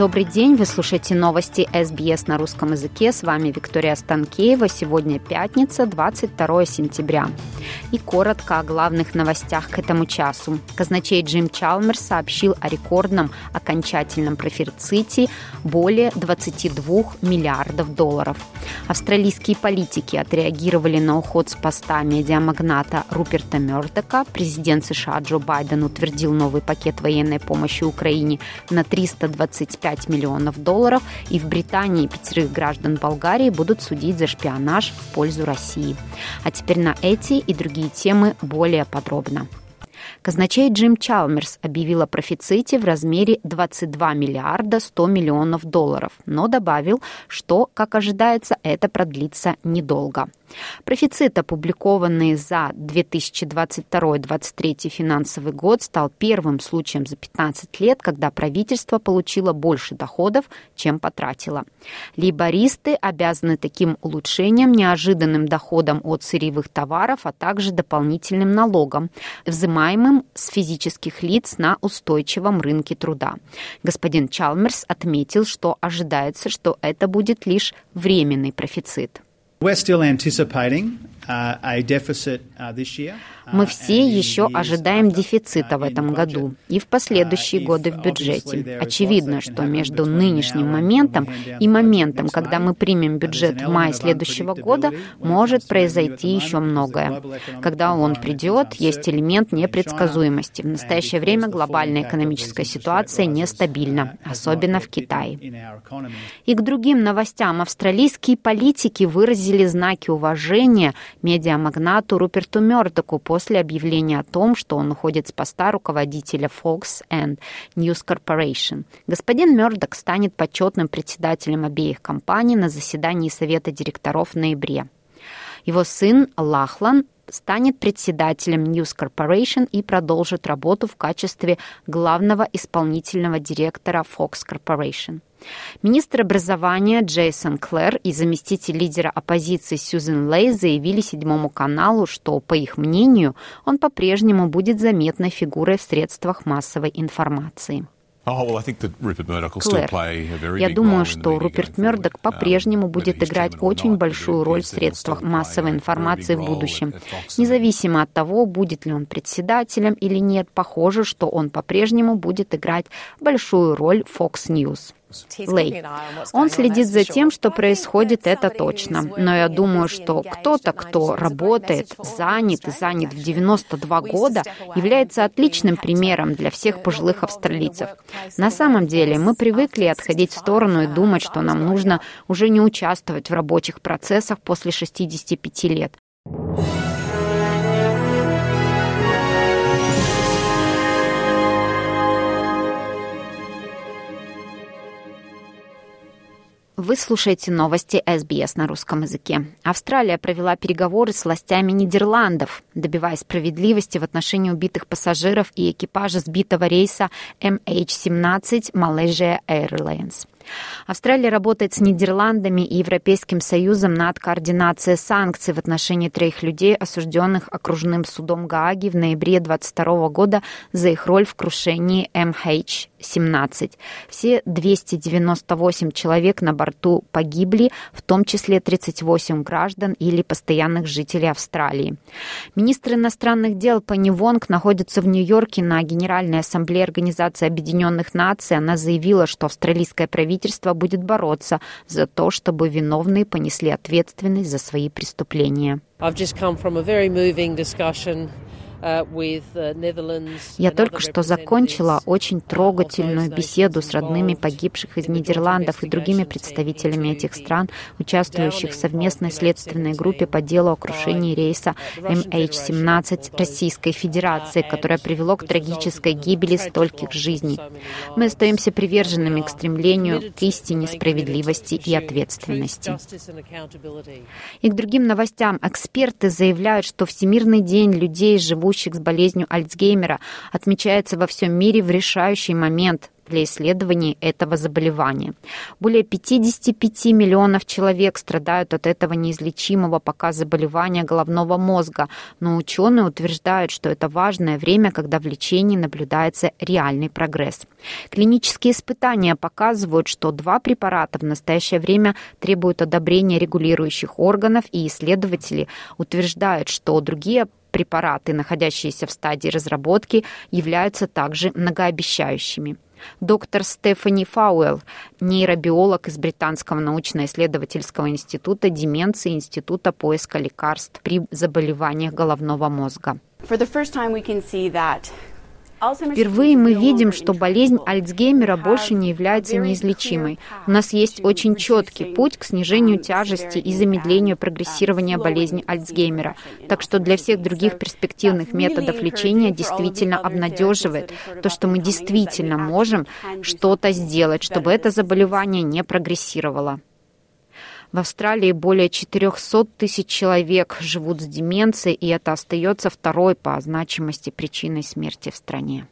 Добрый день, вы слушаете новости СБС на русском языке. С вами Виктория Станкеева. Сегодня пятница, 22 сентября. И коротко о главных новостях к этому часу. Казначей Джим Чалмерс сообщил о рекордном окончательном профиците более 22 миллиардов долларов. Австралийские политики отреагировали на уход с поста медиамагната Руперта Мёрдока. Президент США Джо Байден утвердил новый пакет военной помощи Украине на 325 5 миллионов долларов, и в Британии пятерых граждан Болгарии будут судить за шпионаж в пользу России. А теперь на эти и другие темы более подробно. Казначей Джим Чалмерс объявил о профиците в размере 22 миллиарда 100 миллионов долларов, но добавил, что, как ожидается, это продлится недолго. Профицит, опубликованный за 2022-2023 финансовый год, стал первым случаем за 15 лет, когда правительство получило больше доходов, чем потратило. Лейбористы обязаны таким улучшением неожиданным доходом от сырьевых товаров, а также дополнительным налогом, взимаемым с физических лиц на устойчивом рынке труда. Господин Чалмерс отметил, что ожидается, что это будет лишь временный профицит. We're still anticipating uh, uh, this year. Мы все еще ожидаем дефицита в этом году и в последующие годы в бюджете. Очевидно, что между нынешним моментом и моментом, когда мы примем бюджет в мае следующего года, может произойти еще многое. Когда он придет, есть элемент непредсказуемости. В настоящее время глобальная экономическая ситуация нестабильна, особенно в Китае. И к другим новостям. Австралийские политики выразили знаки уважения медиамагнату Руперту Мёрдоку после объявления о том, что он уходит с поста руководителя Fox and News Corporation. Господин Мёрдок станет почетным председателем обеих компаний на заседании Совета директоров в ноябре. Его сын Лахлан станет председателем News Corporation и продолжит работу в качестве главного исполнительного директора Fox Corporation. Министр образования Джейсон Клэр и заместитель лидера оппозиции Сьюзен Лей заявили Седьмому каналу, что, по их мнению, он по-прежнему будет заметной фигурой в средствах массовой информации. Oh, Клэр, я думаю, что Руперт Мёрдок um, по-прежнему будет играть очень большую роль в средствах массовой информации в будущем. Независимо от того, будет ли он председателем или нет, похоже, что он по-прежнему будет играть большую роль в Fox News. Лей. Он следит за тем, что происходит, это точно. Но я думаю, что кто-то, кто работает, занят и занят в 92 года, является отличным примером для всех пожилых австралийцев. На самом деле мы привыкли отходить в сторону и думать, что нам нужно уже не участвовать в рабочих процессах после 65 лет. Вы слушаете новости СБС на русском языке. Австралия провела переговоры с властями Нидерландов, добиваясь справедливости в отношении убитых пассажиров и экипажа сбитого рейса MH17 Malaysia Airlines. Австралия работает с Нидерландами и Европейским Союзом над координацией санкций в отношении троих людей, осужденных окружным судом Гааги в ноябре 2022 года за их роль в крушении MH17. Все 298 человек на борту погибли, в том числе 38 граждан или постоянных жителей Австралии. Министр иностранных дел Пенни Вонг находится в Нью-Йорке на Генеральной ассамблее Организации Объединенных Наций. Она заявила, что австралийское правительство правительство будет бороться за то, чтобы виновные понесли ответственность за свои преступления. Uh, uh, Я только что закончила очень трогательную беседу с родными погибших из Нидерландов и другими представителями этих стран, участвующих в совместной следственной группе по делу о крушении рейса MH17 Российской Федерации, которое привело к трагической гибели стольких жизней. Мы остаемся приверженными к стремлению к истине, справедливости и ответственности. И к другим новостям. Эксперты заявляют, что Всемирный день людей, живущих живущих с болезнью Альцгеймера, отмечается во всем мире в решающий момент для исследований этого заболевания. Более 55 миллионов человек страдают от этого неизлечимого пока заболевания головного мозга, но ученые утверждают, что это важное время, когда в лечении наблюдается реальный прогресс. Клинические испытания показывают, что два препарата в настоящее время требуют одобрения регулирующих органов, и исследователи утверждают, что другие препараты, находящиеся в стадии разработки, являются также многообещающими. Доктор Стефани Фауэлл, нейробиолог из Британского научно-исследовательского института деменции Института поиска лекарств при заболеваниях головного мозга. For the first time we can see that Впервые мы видим, что болезнь Альцгеймера больше не является неизлечимой. У нас есть очень четкий путь к снижению тяжести и замедлению прогрессирования болезни Альцгеймера. Так что для всех других перспективных методов лечения действительно обнадеживает то, что мы действительно можем что-то сделать, чтобы это заболевание не прогрессировало. В Австралии более 400 тысяч человек живут с деменцией, и это остается второй по значимости причиной смерти в стране.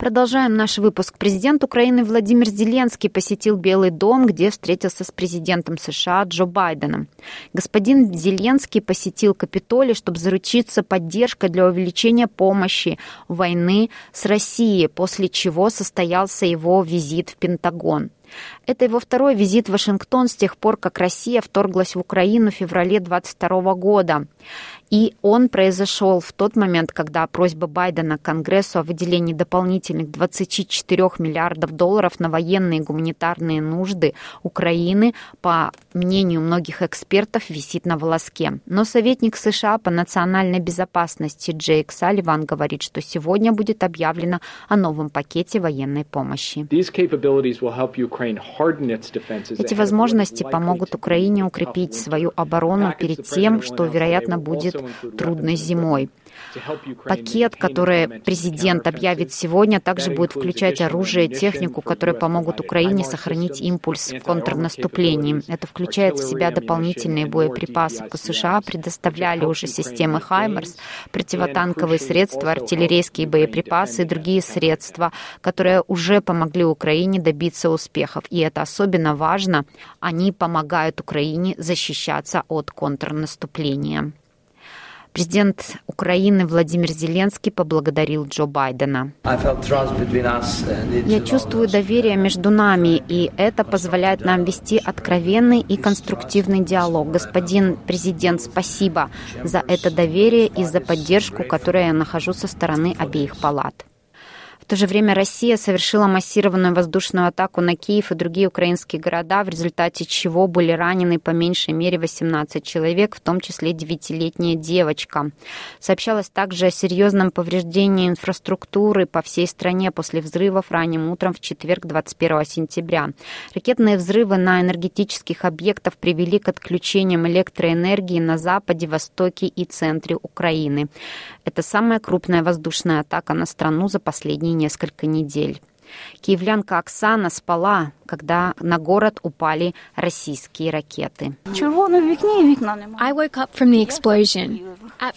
Продолжаем наш выпуск. Президент Украины Владимир Зеленский посетил Белый дом, где встретился с президентом США Джо Байденом. Господин Зеленский посетил Капитолий, чтобы заручиться поддержкой для увеличения помощи войны с Россией, после чего состоялся его визит в Пентагон. Это его второй визит в Вашингтон с тех пор, как Россия вторглась в Украину в феврале 22 года. И он произошел в тот момент, когда просьба Байдена Конгрессу о выделении дополнительных 24 миллиардов долларов на военные и гуманитарные нужды Украины, по мнению многих экспертов, висит на волоске. Но советник США по национальной безопасности Джейк Салливан говорит, что сегодня будет объявлено о новом пакете военной помощи. Эти возможности помогут Украине укрепить свою оборону перед тем, что, вероятно, будет трудной зимой. Пакет, который президент объявит сегодня, также будет включать оружие и технику, которые помогут Украине сохранить импульс в контрнаступлении. Это включает в себя дополнительные боеприпасы. По США предоставляли уже системы «Хаймерс», противотанковые средства, артиллерийские боеприпасы и другие средства, которые уже помогли Украине добиться успехов. И это особенно важно. Они помогают Украине защищаться от контрнаступления. Президент Украины Владимир Зеленский поблагодарил Джо Байдена. Я чувствую доверие между нами, и это позволяет нам вести откровенный и конструктивный диалог. Господин президент, спасибо за это доверие и за поддержку, которую я нахожу со стороны обеих палат то же время Россия совершила массированную воздушную атаку на Киев и другие украинские города, в результате чего были ранены по меньшей мере 18 человек, в том числе девятилетняя девочка. Сообщалось также о серьезном повреждении инфраструктуры по всей стране после взрывов ранним утром в четверг 21 сентября. Ракетные взрывы на энергетических объектах привели к отключениям электроэнергии на западе, востоке и центре Украины. Это самая крупная воздушная атака на страну за последние несколько недель. Киевлянка Оксана спала, когда на город упали российские ракеты.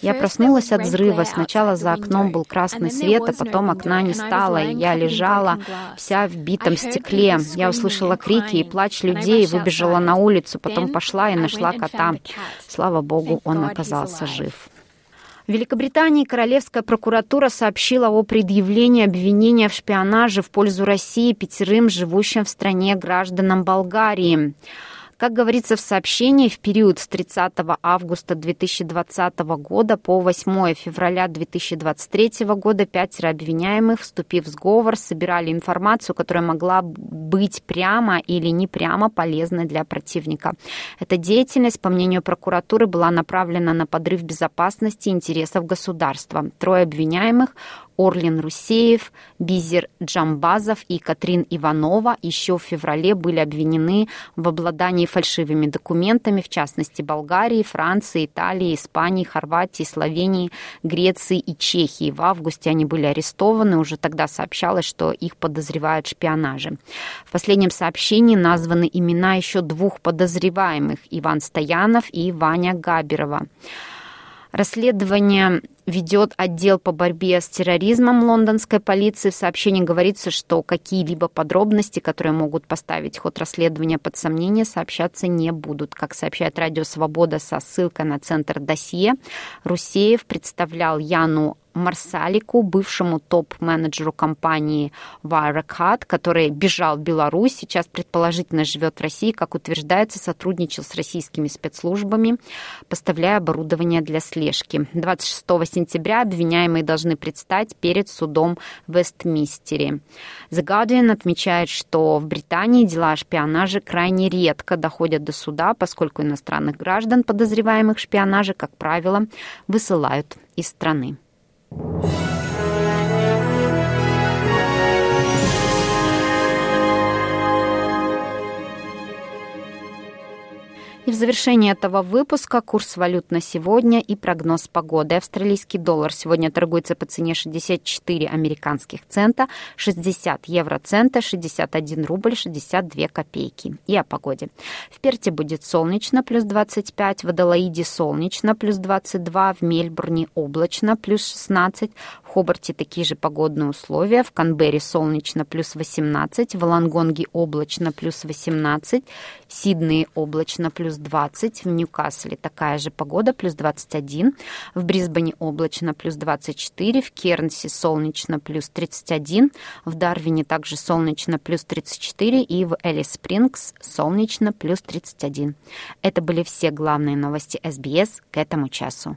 Я проснулась от взрыва. Сначала за окном был красный свет, а потом окна не стало. И я лежала вся в битом стекле. Я услышала крики и плач людей, выбежала на улицу, потом пошла и нашла кота. Слава богу, он оказался жив. В Великобритании Королевская прокуратура сообщила о предъявлении обвинения в шпионаже в пользу России пятерым живущим в стране гражданам Болгарии. Как говорится в сообщении, в период с 30 августа 2020 года по 8 февраля 2023 года пятеро обвиняемых, вступив в сговор, собирали информацию, которая могла быть прямо или не прямо полезной для противника. Эта деятельность, по мнению прокуратуры, была направлена на подрыв безопасности интересов государства. Трое обвиняемых Орлин Русеев, Бизер Джамбазов и Катрин Иванова еще в феврале были обвинены в обладании фальшивыми документами, в частности Болгарии, Франции, Италии, Испании, Хорватии, Словении, Греции и Чехии. В августе они были арестованы. Уже тогда сообщалось, что их подозревают в шпионаже. В последнем сообщении названы имена еще двух подозреваемых – Иван Стоянов и Ваня Габерова. Расследование ведет отдел по борьбе с терроризмом лондонской полиции. В сообщении говорится, что какие-либо подробности, которые могут поставить ход расследования под сомнение, сообщаться не будут. Как сообщает Радио Свобода со ссылкой на центр досье, Русеев представлял Яну Марсалику, бывшему топ-менеджеру компании Wirecard, который бежал в Беларусь, сейчас предположительно живет в России, как утверждается, сотрудничал с российскими спецслужбами, поставляя оборудование для слежки. 26 сентября обвиняемые должны предстать перед судом в Вестмистере. The Guardian отмечает, что в Британии дела о шпионаже крайне редко доходят до суда, поскольку иностранных граждан, подозреваемых в шпионаже, как правило, высылают из страны. Thank you. И в завершении этого выпуска курс валют на сегодня и прогноз погоды. Австралийский доллар сегодня торгуется по цене 64 американских цента, 60 евроцента, 61 рубль 62 копейки. И о погоде. В Перте будет солнечно, плюс 25, в Адалаиде солнечно, плюс 22, в Мельбурне облачно, плюс 16, в Хобарте такие же погодные условия, в Канберре солнечно, плюс 18, в Лангонге облачно, плюс 18, в Сиднее облачно, плюс плюс 20, в Ньюкасле такая же погода, плюс 21, в Брисбене облачно, плюс 24, в Кернсе солнечно, плюс 31, в Дарвине также солнечно, плюс 34 и в Элис Спрингс солнечно, плюс 31. Это были все главные новости СБС к этому часу.